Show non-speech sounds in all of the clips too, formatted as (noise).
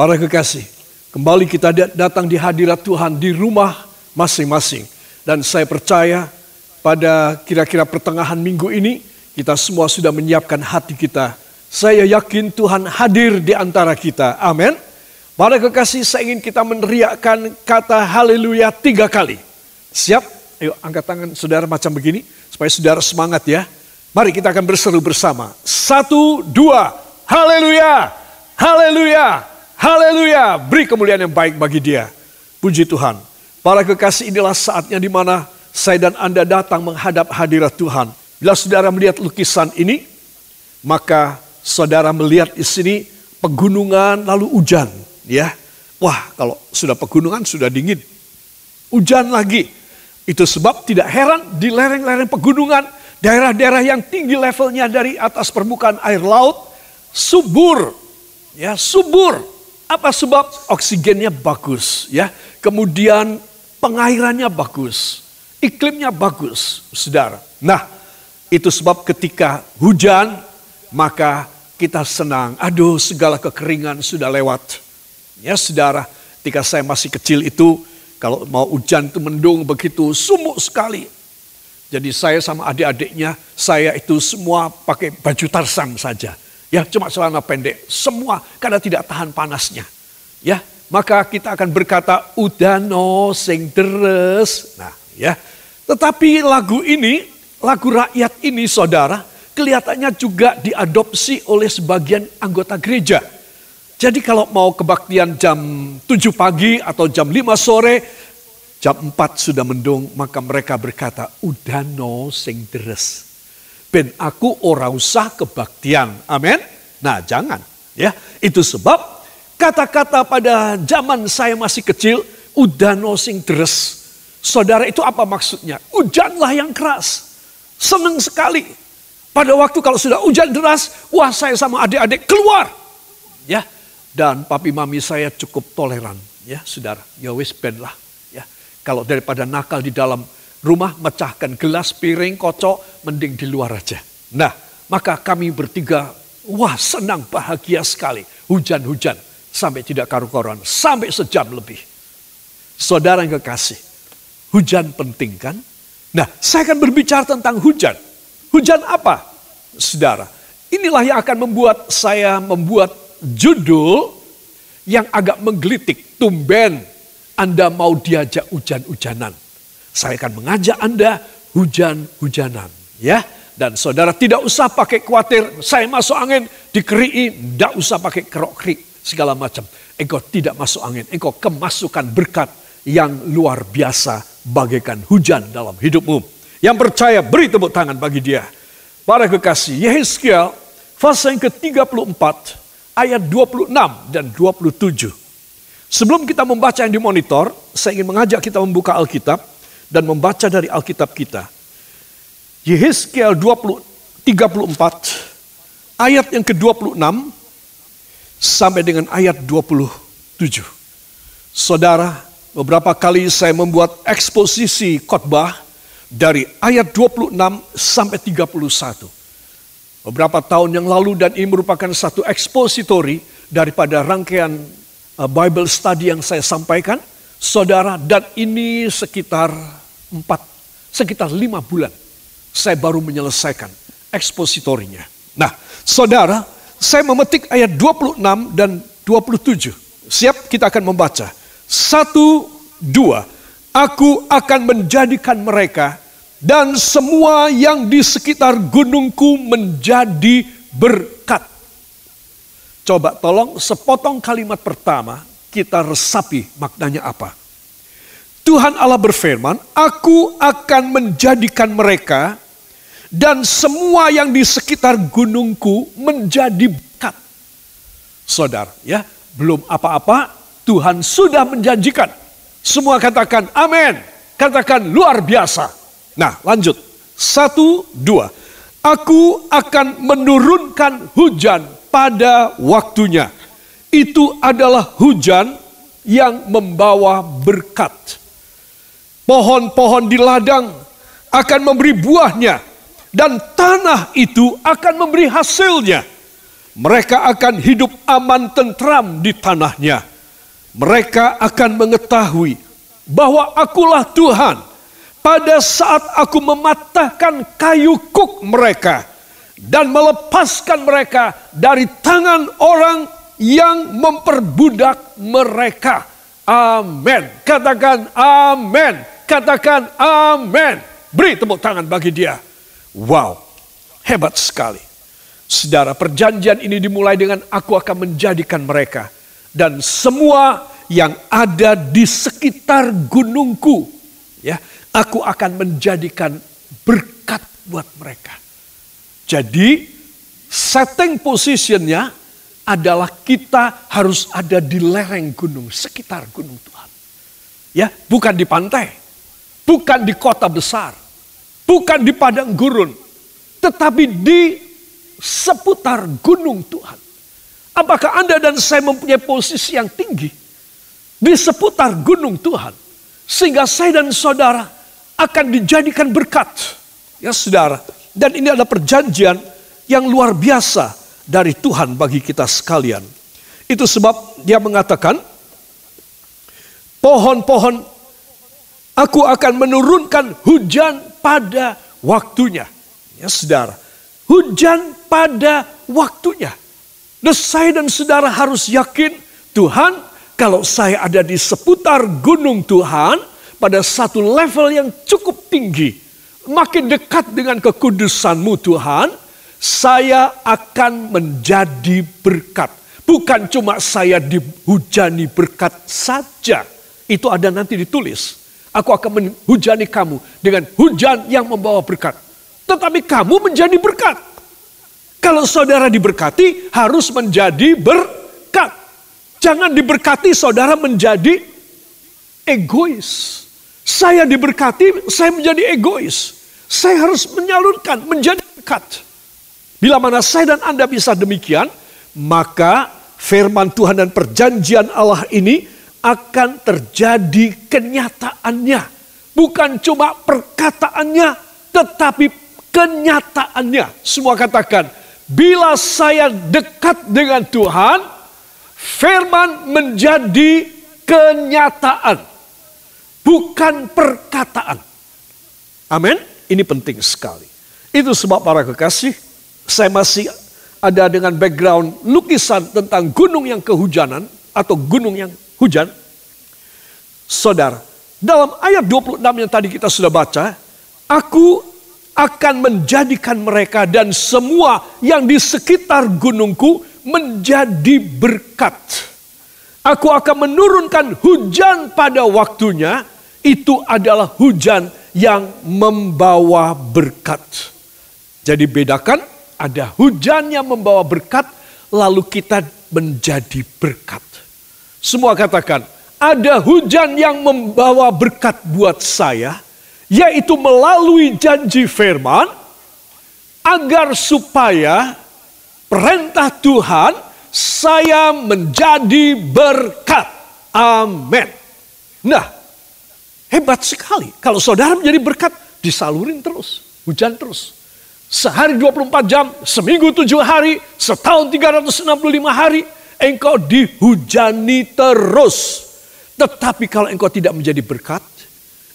Para kekasih, kembali kita datang di hadirat Tuhan di rumah masing-masing. Dan saya percaya pada kira-kira pertengahan minggu ini kita semua sudah menyiapkan hati kita. Saya yakin Tuhan hadir di antara kita. Amin. Para kekasih saya ingin kita meneriakkan kata haleluya tiga kali. Siap? Ayo angkat tangan saudara macam begini. Supaya saudara semangat ya. Mari kita akan berseru bersama. Satu, dua. Haleluya. Haleluya. Haleluya. Beri kemuliaan yang baik bagi dia. Puji Tuhan. Para kekasih inilah saatnya di mana saya dan Anda datang menghadap hadirat Tuhan. Bila saudara melihat lukisan ini, maka saudara melihat di sini pegunungan lalu hujan, ya. Wah, kalau sudah pegunungan sudah dingin. Hujan lagi. Itu sebab tidak heran di lereng-lereng pegunungan, daerah-daerah yang tinggi levelnya dari atas permukaan air laut subur. Ya, subur. Apa sebab? Oksigennya bagus, ya. Kemudian pengairannya bagus, iklimnya bagus, saudara. Nah, itu sebab ketika hujan, maka kita senang. Aduh, segala kekeringan sudah lewat. Ya, saudara, ketika saya masih kecil itu, kalau mau hujan itu mendung begitu, sumuk sekali. Jadi saya sama adik-adiknya, saya itu semua pakai baju tarsam saja. Ya, cuma celana pendek. Semua karena tidak tahan panasnya. Ya, maka kita akan berkata udano sing deres. Nah, ya. Tetapi lagu ini, lagu rakyat ini saudara, kelihatannya juga diadopsi oleh sebagian anggota gereja. Jadi kalau mau kebaktian jam 7 pagi atau jam 5 sore, jam 4 sudah mendung, maka mereka berkata, udano sing deres. Ben aku ora usah kebaktian. Amin. Nah, jangan. Ya, itu sebab Kata-kata pada zaman saya masih kecil, udano sing deres. Saudara itu apa maksudnya? Hujanlah yang keras. Senang sekali. Pada waktu kalau sudah hujan deras, wah saya sama adik-adik keluar. Ya, dan papi mami saya cukup toleran. Ya, saudara, ya wis ben lah. Ya, kalau daripada nakal di dalam rumah, mecahkan gelas, piring, kocok, mending di luar aja. Nah, maka kami bertiga, wah senang, bahagia sekali. Hujan-hujan sampai tidak karu-karuan, sampai sejam lebih. Saudara yang kekasih, hujan penting kan? Nah, saya akan berbicara tentang hujan. Hujan apa? Saudara, inilah yang akan membuat saya membuat judul yang agak menggelitik. Tumben Anda mau diajak hujan-hujanan. Saya akan mengajak Anda hujan-hujanan. Ya, dan saudara tidak usah pakai khawatir, saya masuk angin, dikeri, tidak usah pakai kerok-kerik segala macam. Engkau tidak masuk angin, engkau kemasukan berkat yang luar biasa bagaikan hujan dalam hidupmu. Yang percaya beri tepuk tangan bagi dia. Para kekasih, Yehezkiel fase yang ke-34 ayat 26 dan 27. Sebelum kita membaca yang di monitor, saya ingin mengajak kita membuka Alkitab dan membaca dari Alkitab kita. Yehezkiel 20 34 ayat yang ke-26 sampai dengan ayat 27. Saudara, beberapa kali saya membuat eksposisi khotbah dari ayat 26 sampai 31. Beberapa tahun yang lalu dan ini merupakan satu ekspositori daripada rangkaian uh, Bible study yang saya sampaikan. Saudara, dan ini sekitar empat, sekitar lima bulan saya baru menyelesaikan ekspositorinya. Nah, saudara, saya memetik ayat 26 dan 27. Siap kita akan membaca. Satu, dua. Aku akan menjadikan mereka dan semua yang di sekitar gunungku menjadi berkat. Coba tolong sepotong kalimat pertama kita resapi maknanya apa. Tuhan Allah berfirman, aku akan menjadikan mereka dan semua yang di sekitar gunungku menjadi berkat. Saudara, ya, belum apa-apa, Tuhan sudah menjanjikan. Semua katakan amin. Katakan luar biasa. Nah, lanjut. Satu, dua. Aku akan menurunkan hujan pada waktunya. Itu adalah hujan yang membawa berkat. Pohon-pohon di ladang akan memberi buahnya dan tanah itu akan memberi hasilnya. Mereka akan hidup aman tentram di tanahnya. Mereka akan mengetahui bahwa akulah Tuhan pada saat aku mematahkan kayu kuk mereka dan melepaskan mereka dari tangan orang yang memperbudak mereka. Amin. Katakan amin. Katakan amin. Beri tepuk tangan bagi dia. Wow, hebat sekali. Saudara, perjanjian ini dimulai dengan aku akan menjadikan mereka dan semua yang ada di sekitar gunungku, ya, aku akan menjadikan berkat buat mereka. Jadi, setting positionnya adalah kita harus ada di lereng gunung, sekitar gunung Tuhan. Ya, bukan di pantai, bukan di kota besar, bukan di padang gurun, tetapi di seputar gunung Tuhan. Apakah Anda dan saya mempunyai posisi yang tinggi di seputar gunung Tuhan? Sehingga saya dan saudara akan dijadikan berkat. Ya saudara, dan ini adalah perjanjian yang luar biasa dari Tuhan bagi kita sekalian. Itu sebab dia mengatakan, pohon-pohon aku akan menurunkan hujan pada waktunya. Ya saudara, hujan pada waktunya. Dan saya dan saudara harus yakin Tuhan kalau saya ada di seputar gunung Tuhan pada satu level yang cukup tinggi. Makin dekat dengan kekudusanmu Tuhan, saya akan menjadi berkat. Bukan cuma saya dihujani berkat saja. Itu ada nanti ditulis. Aku akan menghujani kamu dengan hujan yang membawa berkat. Tetapi kamu menjadi berkat. Kalau saudara diberkati harus menjadi berkat. Jangan diberkati saudara menjadi egois. Saya diberkati, saya menjadi egois. Saya harus menyalurkan, menjadi berkat. Bila mana saya dan Anda bisa demikian, maka firman Tuhan dan perjanjian Allah ini akan terjadi kenyataannya. Bukan cuma perkataannya, tetapi kenyataannya. Semua katakan, bila saya dekat dengan Tuhan, firman menjadi kenyataan, bukan perkataan. Amin. Ini penting sekali. Itu sebab para kekasih, saya masih ada dengan background lukisan tentang gunung yang kehujanan atau gunung yang hujan. Saudara, dalam ayat 26 yang tadi kita sudah baca, aku akan menjadikan mereka dan semua yang di sekitar gunungku menjadi berkat. Aku akan menurunkan hujan pada waktunya, itu adalah hujan yang membawa berkat. Jadi bedakan, ada hujan yang membawa berkat, lalu kita menjadi berkat. Semua katakan, ada hujan yang membawa berkat buat saya, yaitu melalui janji firman agar supaya perintah Tuhan saya menjadi berkat. Amin. Nah, hebat sekali. Kalau saudara menjadi berkat, disalurin terus. Hujan terus. Sehari 24 jam, seminggu 7 hari, setahun 365 hari, engkau dihujani terus. Tetapi kalau engkau tidak menjadi berkat,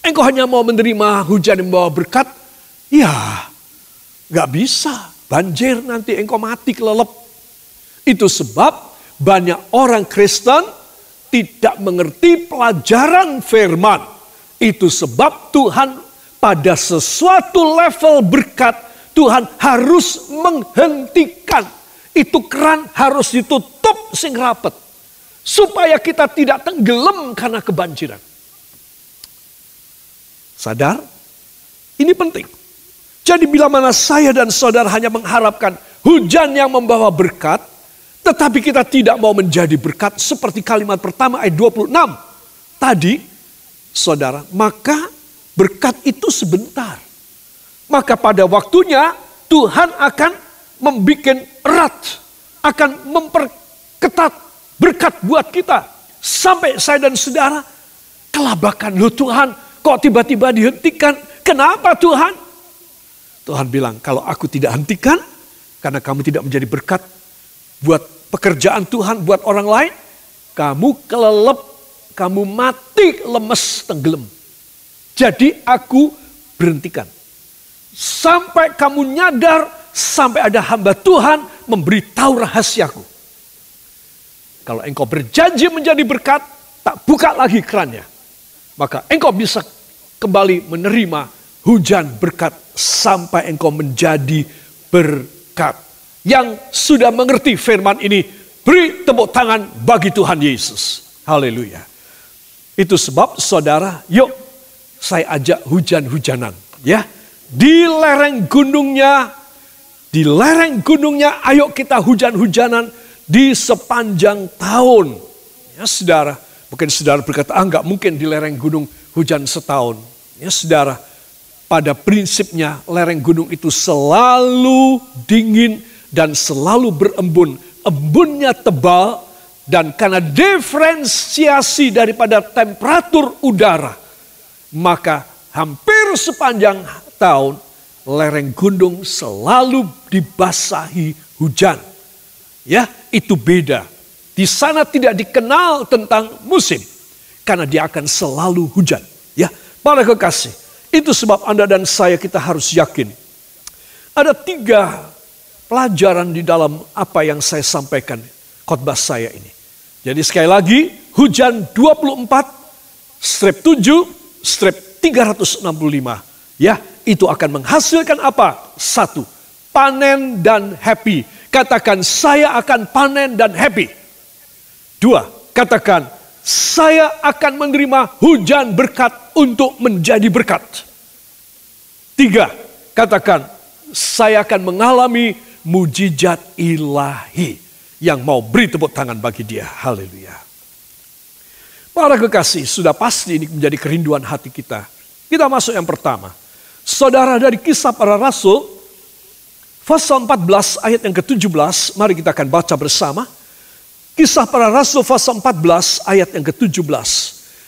Engkau hanya mau menerima hujan yang membawa berkat? Ya, gak bisa. Banjir nanti engkau mati kelelep. Itu sebab banyak orang Kristen tidak mengerti pelajaran firman. Itu sebab Tuhan pada sesuatu level berkat Tuhan harus menghentikan. Itu keran harus ditutup sing rapet. Supaya kita tidak tenggelam karena kebanjiran. Sadar? Ini penting. Jadi bila mana saya dan saudara hanya mengharapkan hujan yang membawa berkat, tetapi kita tidak mau menjadi berkat seperti kalimat pertama ayat 26 tadi, saudara, maka berkat itu sebentar. Maka pada waktunya Tuhan akan membuat erat, akan memperketat berkat buat kita. Sampai saya dan saudara kelabakan, lo Tuhan Kok tiba-tiba dihentikan? Kenapa Tuhan? Tuhan bilang, kalau aku tidak hentikan, karena kamu tidak menjadi berkat, buat pekerjaan Tuhan, buat orang lain, kamu kelelep, kamu mati, lemes, tenggelam. Jadi aku berhentikan. Sampai kamu nyadar, sampai ada hamba Tuhan memberitahu rahasiaku. Kalau engkau berjanji menjadi berkat, tak buka lagi kerannya. Maka engkau bisa kembali menerima hujan berkat sampai engkau menjadi berkat. Yang sudah mengerti firman ini, beri tepuk tangan bagi Tuhan Yesus. Haleluya. Itu sebab saudara, yuk saya ajak hujan-hujanan. Ya, di lereng gunungnya, di lereng gunungnya ayo kita hujan-hujanan di sepanjang tahun. Ya saudara, mungkin saudara berkata, ah nggak mungkin di lereng gunung hujan setahun. Ya saudara, pada prinsipnya lereng gunung itu selalu dingin dan selalu berembun. Embunnya tebal dan karena diferensiasi daripada temperatur udara, maka hampir sepanjang tahun lereng gunung selalu dibasahi hujan. Ya, itu beda. Di sana tidak dikenal tentang musim karena dia akan selalu hujan. Ya, para kekasih, itu sebab Anda dan saya kita harus yakin. Ada tiga pelajaran di dalam apa yang saya sampaikan khotbah saya ini. Jadi sekali lagi, hujan 24, strip 7, strip 365. Ya, itu akan menghasilkan apa? Satu, panen dan happy. Katakan saya akan panen dan happy. Dua, katakan saya akan menerima hujan berkat untuk menjadi berkat. Tiga, katakan saya akan mengalami mujizat ilahi yang mau beri tepuk tangan bagi dia. Haleluya. Para kekasih, sudah pasti ini menjadi kerinduan hati kita. Kita masuk yang pertama. Saudara dari kisah para rasul, pasal 14 ayat yang ke-17, mari kita akan baca bersama. Kisah para rasul pasal 14 ayat yang ke-17.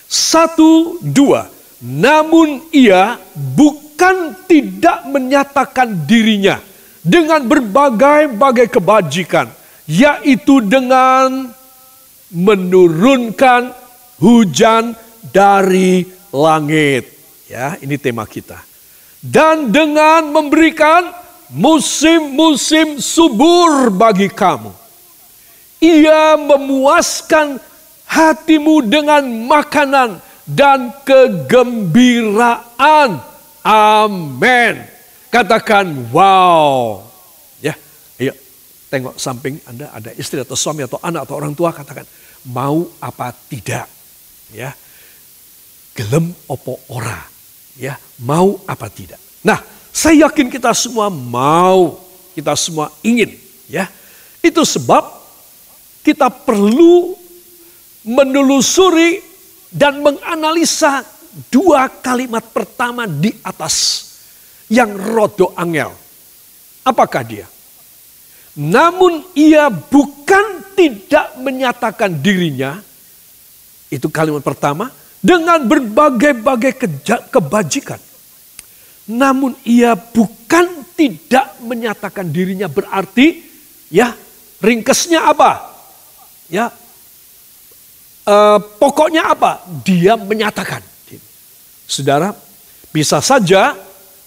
Satu, dua. Namun ia bukan tidak menyatakan dirinya dengan berbagai-bagai kebajikan, yaitu dengan menurunkan hujan dari langit. Ya, ini tema kita. Dan dengan memberikan musim-musim subur bagi kamu. Ia memuaskan hatimu dengan makanan dan kegembiraan. Amin. Katakan wow. Ya, ayo tengok samping Anda ada istri atau suami atau anak atau orang tua katakan mau apa tidak. Ya. Gelem opo ora. Ya, mau apa tidak. Nah, saya yakin kita semua mau, kita semua ingin, ya. Itu sebab kita perlu menelusuri dan menganalisa dua kalimat pertama di atas yang rodo angel. Apakah dia? Namun ia bukan tidak menyatakan dirinya, itu kalimat pertama, dengan berbagai-bagai kebajikan. Namun ia bukan tidak menyatakan dirinya berarti ya ringkesnya apa? Ya eh, pokoknya apa? Dia menyatakan. Saudara, bisa saja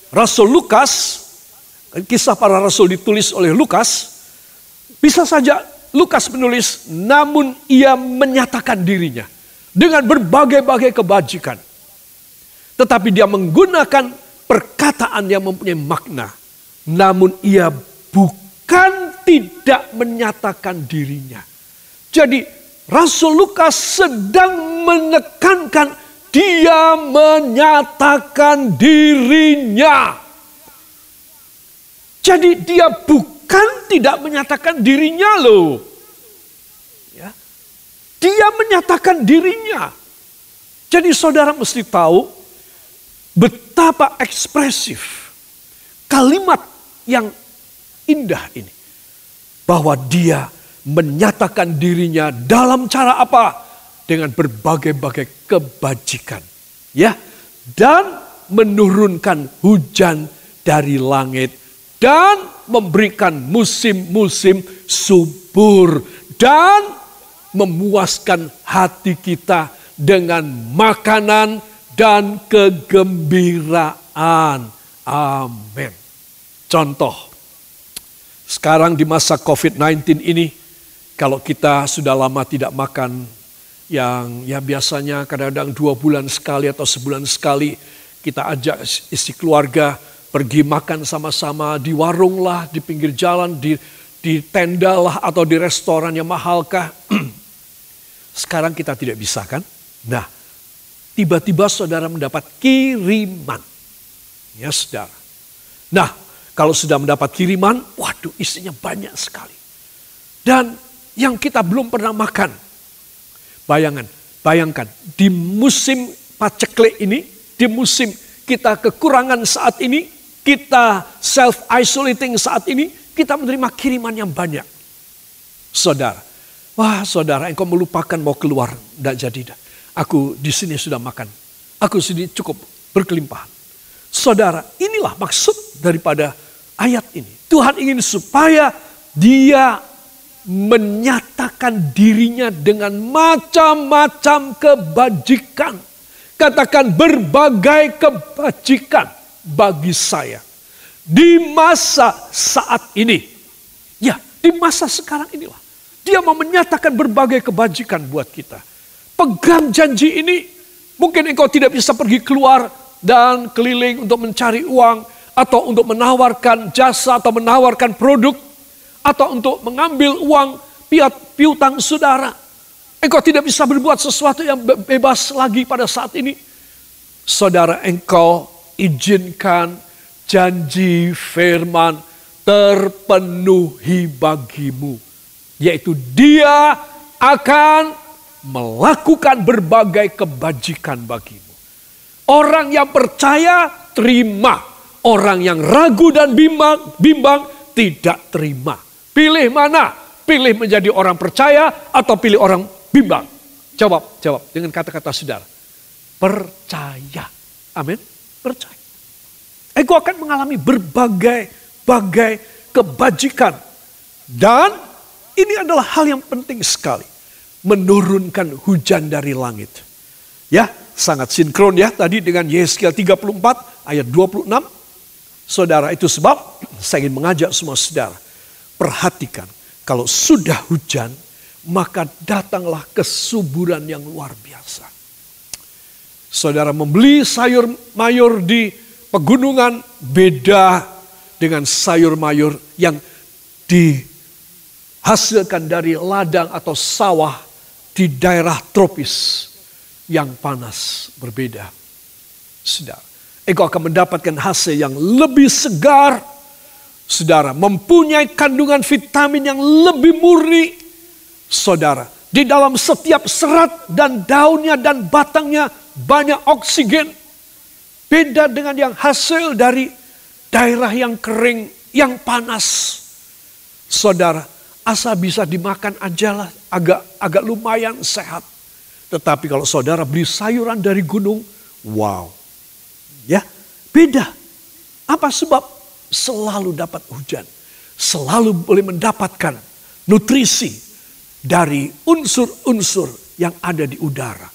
Rasul Lukas, kisah para rasul ditulis oleh Lukas, bisa saja Lukas menulis, namun ia menyatakan dirinya dengan berbagai-bagai kebajikan. Tetapi dia menggunakan perkataan yang mempunyai makna. Namun ia bukan tidak menyatakan dirinya. Jadi Rasul Lukas sedang menekankan dia menyatakan dirinya. Jadi dia bukan tidak menyatakan dirinya loh. Dia menyatakan dirinya. Jadi saudara mesti tahu betapa ekspresif kalimat yang indah ini. Bahwa dia menyatakan dirinya dalam cara apa? dengan berbagai-bagai kebajikan. Ya, dan menurunkan hujan dari langit dan memberikan musim-musim subur dan memuaskan hati kita dengan makanan dan kegembiraan. Amin. Contoh, sekarang di masa COVID-19 ini, kalau kita sudah lama tidak makan yang ya biasanya kadang-kadang dua bulan sekali atau sebulan sekali kita ajak isi keluarga pergi makan sama-sama di warung lah, di pinggir jalan, di, di tenda lah atau di restoran yang mahalkah. (clears throat) Sekarang kita tidak bisa kan? Nah, tiba-tiba saudara mendapat kiriman. Ya saudara. Nah, kalau sudah mendapat kiriman, waduh isinya banyak sekali. Dan yang kita belum pernah makan. Bayangan, bayangkan di musim paceklik ini, di musim kita kekurangan saat ini, kita self isolating saat ini, kita menerima kiriman yang banyak. Saudara, wah saudara, engkau melupakan mau keluar, tidak jadi. Aku di sini sudah makan, aku sini cukup berkelimpahan. Saudara, inilah maksud daripada ayat ini. Tuhan ingin supaya dia menyatakan dirinya dengan macam-macam kebajikan. Katakan berbagai kebajikan bagi saya. Di masa saat ini. Ya, di masa sekarang inilah. Dia mau menyatakan berbagai kebajikan buat kita. Pegang janji ini. Mungkin engkau tidak bisa pergi keluar dan keliling untuk mencari uang. Atau untuk menawarkan jasa atau menawarkan produk. Atau untuk mengambil uang piutang saudara. Engkau tidak bisa berbuat sesuatu yang bebas lagi pada saat ini. Saudara engkau izinkan janji firman terpenuhi bagimu. Yaitu dia akan melakukan berbagai kebajikan bagimu. Orang yang percaya terima. Orang yang ragu dan bimbang, bimbang tidak terima. Pilih mana? Pilih menjadi orang percaya atau pilih orang bimbang? Jawab, jawab dengan kata-kata saudara. Percaya. Amin. Percaya. Ego akan mengalami berbagai-bagai kebajikan. Dan ini adalah hal yang penting sekali. Menurunkan hujan dari langit. Ya, sangat sinkron ya tadi dengan Yeskel 34 ayat 26. Saudara itu sebab saya ingin mengajak semua saudara. Perhatikan kalau sudah hujan maka datanglah kesuburan yang luar biasa. Saudara membeli sayur mayur di pegunungan beda dengan sayur mayur yang dihasilkan dari ladang atau sawah di daerah tropis yang panas berbeda. Saudara, engkau akan mendapatkan hasil yang lebih segar. Saudara, mempunyai kandungan vitamin yang lebih murni. Saudara, di dalam setiap serat dan daunnya dan batangnya banyak oksigen. Beda dengan yang hasil dari daerah yang kering, yang panas. Saudara, asal bisa dimakan aja lah, agak agak lumayan sehat. Tetapi kalau saudara beli sayuran dari gunung, wow. Ya, beda. Apa sebab? Selalu dapat hujan. Selalu boleh mendapatkan nutrisi dari unsur-unsur yang ada di udara.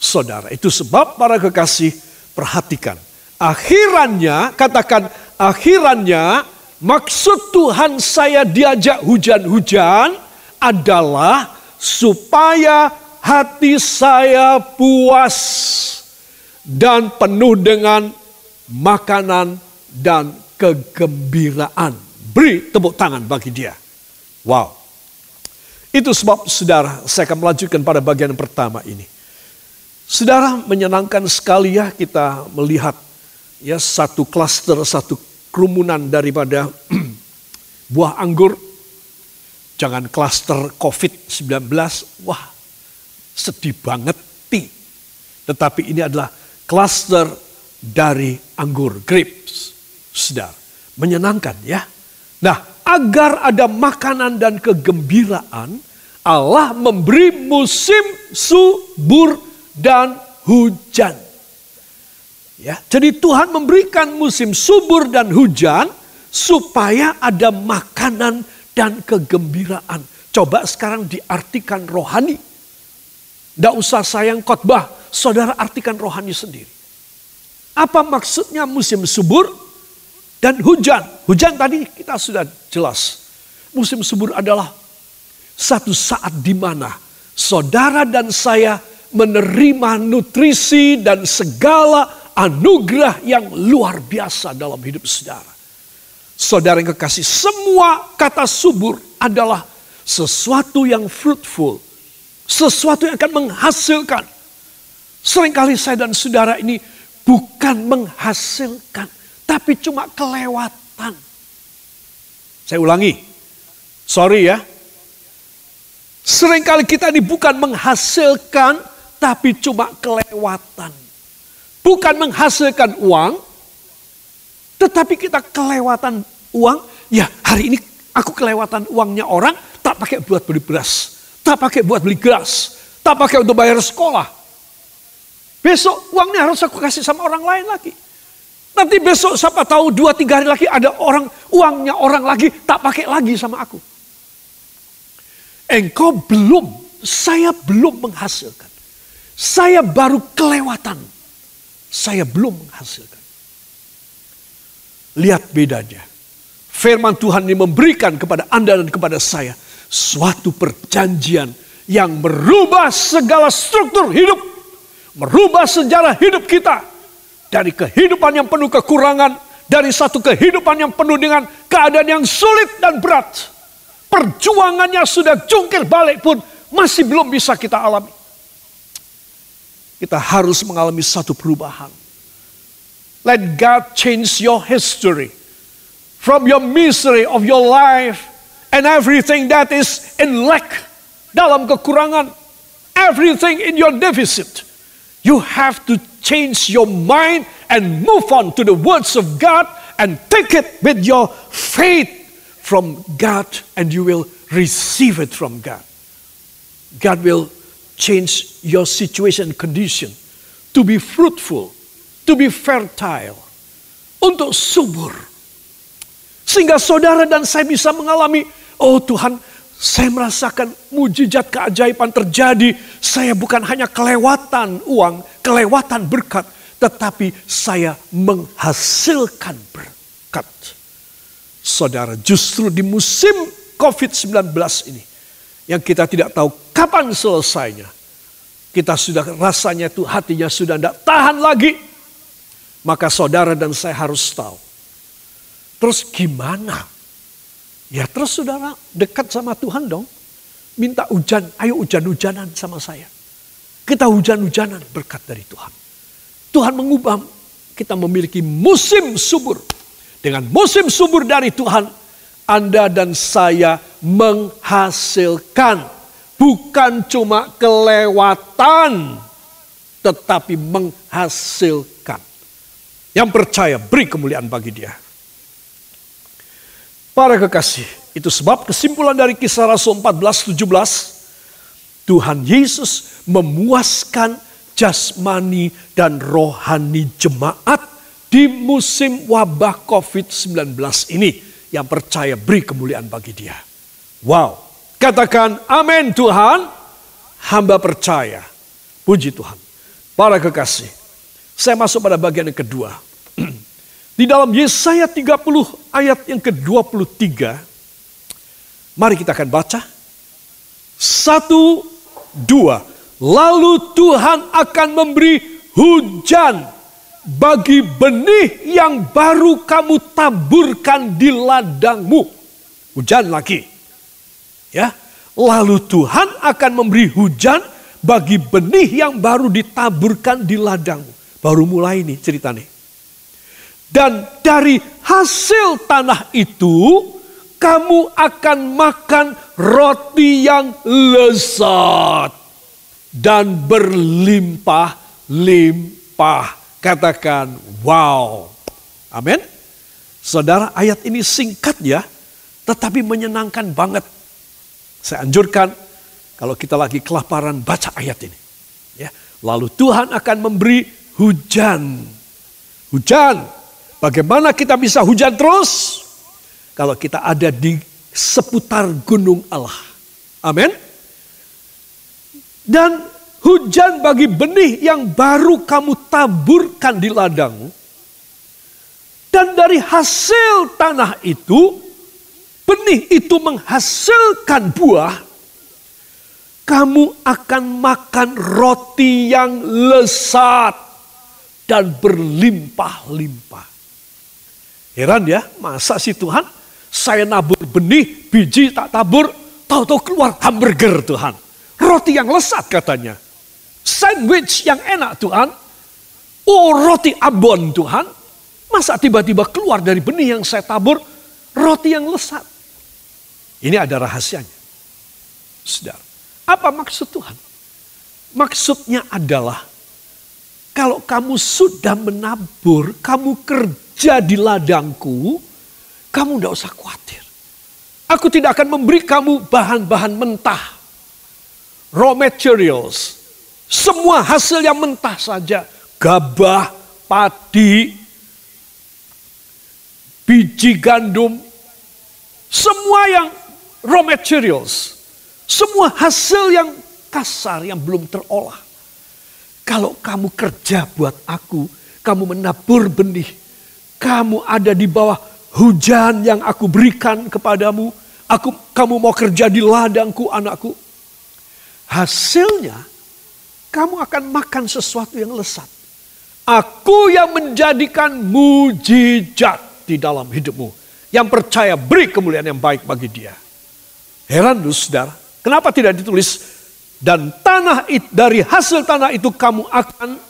Saudara, itu sebab para kekasih perhatikan. Akhirannya, katakan akhirannya, maksud Tuhan saya diajak hujan-hujan adalah supaya hati saya puas dan penuh dengan makanan dan kegembiraan. Beri tepuk tangan bagi dia. Wow. Itu sebab saudara, saya akan melanjutkan pada bagian pertama ini. Saudara menyenangkan sekali ya kita melihat ya satu klaster, satu kerumunan daripada (clears throat) buah anggur. Jangan klaster COVID-19, wah sedih banget. Ti. Tetapi ini adalah klaster dari anggur, grapes. Saudara, menyenangkan ya. Nah, agar ada makanan dan kegembiraan, Allah memberi musim subur dan hujan. Ya, jadi Tuhan memberikan musim subur dan hujan supaya ada makanan dan kegembiraan. Coba sekarang diartikan rohani. Tidak usah sayang khotbah, saudara artikan rohani sendiri. Apa maksudnya musim subur dan hujan? Hujan tadi kita sudah jelas. Musim subur adalah satu saat di mana saudara dan saya menerima nutrisi dan segala anugerah yang luar biasa dalam hidup saudara. Saudara yang kekasih, semua kata subur adalah sesuatu yang fruitful. Sesuatu yang akan menghasilkan. Seringkali saya dan saudara ini bukan menghasilkan. Tapi cuma kelewatan. Saya ulangi. Sorry ya. Seringkali kita ini bukan menghasilkan. Tapi cuma kelewatan. Bukan menghasilkan uang tetapi kita kelewatan uang, ya hari ini aku kelewatan uangnya orang, tak pakai buat beli beras, tak pakai buat beli gas, tak pakai untuk bayar sekolah. Besok uangnya harus aku kasih sama orang lain lagi. Nanti besok siapa tahu dua tiga hari lagi ada orang uangnya orang lagi tak pakai lagi sama aku. Engkau belum, saya belum menghasilkan. Saya baru kelewatan. Saya belum menghasilkan. Lihat bedanya. Firman Tuhan ini memberikan kepada Anda dan kepada saya suatu perjanjian yang merubah segala struktur hidup, merubah sejarah hidup kita dari kehidupan yang penuh kekurangan, dari satu kehidupan yang penuh dengan keadaan yang sulit dan berat. Perjuangannya sudah jungkir balik pun masih belum bisa kita alami. Kita harus mengalami satu perubahan. Let God change your history from your misery of your life and everything that is in lack dalam kekurangan everything in your deficit you have to change your mind and move on to the words of God and take it with your faith from God and you will receive it from God God will change your situation condition to be fruitful to be fertile, untuk subur. Sehingga saudara dan saya bisa mengalami, oh Tuhan, saya merasakan mujizat keajaiban terjadi. Saya bukan hanya kelewatan uang, kelewatan berkat, tetapi saya menghasilkan berkat. Saudara, justru di musim COVID-19 ini, yang kita tidak tahu kapan selesainya, kita sudah rasanya itu hatinya sudah tidak tahan lagi maka saudara dan saya harus tahu. Terus gimana? Ya terus saudara dekat sama Tuhan dong. Minta hujan, ayo hujan-hujanan sama saya. Kita hujan-hujanan berkat dari Tuhan. Tuhan mengubah kita memiliki musim subur. Dengan musim subur dari Tuhan, Anda dan saya menghasilkan. Bukan cuma kelewatan, tetapi menghasilkan. Yang percaya beri kemuliaan bagi dia. Para kekasih, itu sebab kesimpulan dari kisah Rasul 14, 17, Tuhan Yesus memuaskan jasmani dan rohani jemaat di musim wabah COVID-19 ini. Yang percaya beri kemuliaan bagi dia. Wow, katakan amin Tuhan, hamba percaya. Puji Tuhan. Para kekasih, saya masuk pada bagian yang kedua. (clears throat) Di dalam Yesaya 30 ayat yang ke-23. Mari kita akan baca. Satu, dua. Lalu Tuhan akan memberi hujan bagi benih yang baru kamu taburkan di ladangmu. Hujan lagi. Ya. Lalu Tuhan akan memberi hujan bagi benih yang baru ditaburkan di ladangmu. Baru mulai nih cerita nih. Dan dari hasil tanah itu kamu akan makan roti yang lezat dan berlimpah-limpah. Katakan wow. Amin. Saudara ayat ini singkat ya, tetapi menyenangkan banget. Saya anjurkan kalau kita lagi kelaparan baca ayat ini. Ya, lalu Tuhan akan memberi hujan. Hujan. Bagaimana kita bisa hujan terus? kalau kita ada di seputar gunung Allah. Amin. Dan hujan bagi benih yang baru kamu taburkan di ladangmu. Dan dari hasil tanah itu, benih itu menghasilkan buah, kamu akan makan roti yang lesat dan berlimpah-limpah. Heran ya, masa sih Tuhan saya nabur benih, biji tak tabur, tahu-tahu keluar hamburger Tuhan. Roti yang lesat katanya. Sandwich yang enak Tuhan. Oh roti abon Tuhan. Masa tiba-tiba keluar dari benih yang saya tabur, roti yang lesat. Ini ada rahasianya. Saudara, apa maksud Tuhan? Maksudnya adalah kalau kamu sudah menabur, kamu kerja di ladangku, kamu tidak usah khawatir. Aku tidak akan memberi kamu bahan-bahan mentah. Raw materials. Semua hasil yang mentah saja. Gabah, padi, biji gandum. Semua yang raw materials. Semua hasil yang kasar yang belum terolah. Kalau kamu kerja buat aku, kamu menabur benih, kamu ada di bawah hujan yang aku berikan kepadamu, aku kamu mau kerja di ladangku anakku. Hasilnya kamu akan makan sesuatu yang lesat. Aku yang menjadikan mujizat di dalam hidupmu. Yang percaya beri kemuliaan yang baik bagi dia. Heran lu saudara, kenapa tidak ditulis dan tanah itu, dari hasil tanah itu kamu akan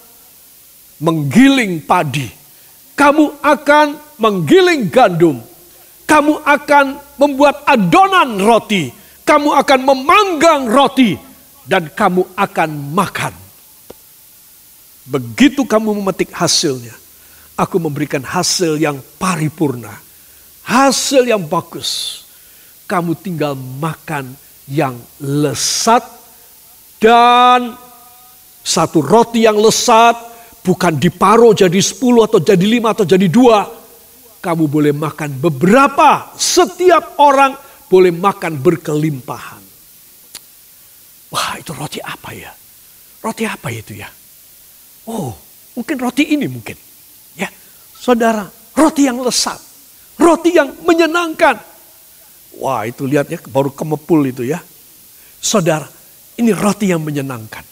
menggiling padi. Kamu akan menggiling gandum. Kamu akan membuat adonan roti. Kamu akan memanggang roti. Dan kamu akan makan. Begitu kamu memetik hasilnya. Aku memberikan hasil yang paripurna. Hasil yang bagus. Kamu tinggal makan yang lesat. Dan satu roti yang lesat bukan diparuh jadi sepuluh atau jadi lima atau jadi dua kamu boleh makan beberapa, setiap orang boleh makan berkelimpahan. Wah itu roti apa ya? Roti apa itu ya? Oh mungkin roti ini mungkin. Ya saudara, roti yang lesat. Roti yang menyenangkan. Wah itu lihat ya baru kemepul itu ya. Saudara, ini roti yang menyenangkan.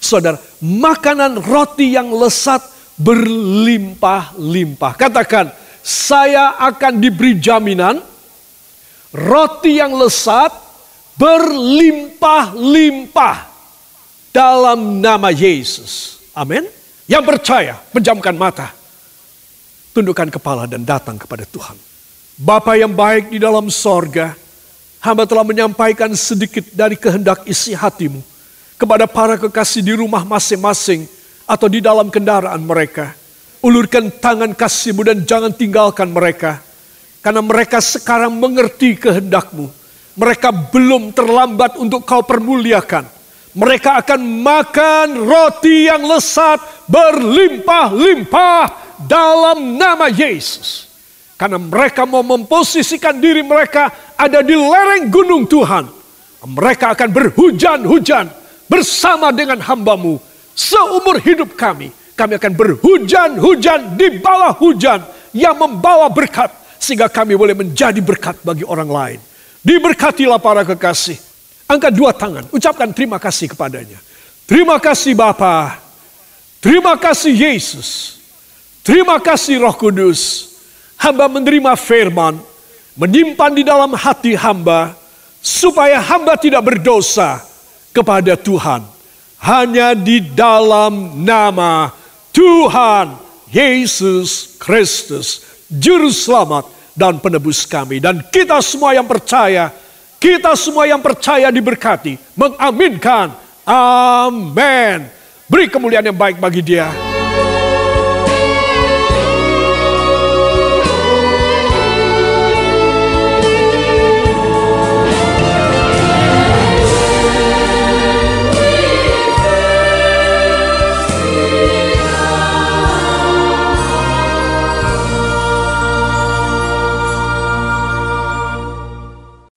Saudara, makanan roti yang lesat berlimpah-limpah. Katakan, saya akan diberi jaminan roti yang lesat berlimpah-limpah dalam nama Yesus. Amin. Yang percaya, pejamkan mata. Tundukkan kepala dan datang kepada Tuhan. Bapa yang baik di dalam sorga, hamba telah menyampaikan sedikit dari kehendak isi hatimu kepada para kekasih di rumah masing-masing atau di dalam kendaraan mereka. Ulurkan tangan kasihmu dan jangan tinggalkan mereka. Karena mereka sekarang mengerti kehendakmu. Mereka belum terlambat untuk kau permuliakan. Mereka akan makan roti yang lesat berlimpah-limpah dalam nama Yesus. Karena mereka mau memposisikan diri mereka ada di lereng gunung Tuhan. Mereka akan berhujan-hujan bersama dengan hambamu seumur hidup kami kami akan berhujan-hujan di bawah hujan yang membawa berkat. Sehingga kami boleh menjadi berkat bagi orang lain. Diberkatilah para kekasih. Angkat dua tangan, ucapkan terima kasih kepadanya. Terima kasih Bapa. Terima kasih Yesus. Terima kasih Roh Kudus. Hamba menerima firman, menyimpan di dalam hati hamba, supaya hamba tidak berdosa kepada Tuhan. Hanya di dalam nama Tuhan Yesus Kristus, Juru Selamat dan Penebus kami. Dan kita semua yang percaya, kita semua yang percaya diberkati, mengaminkan. Amin. Beri kemuliaan yang baik bagi dia.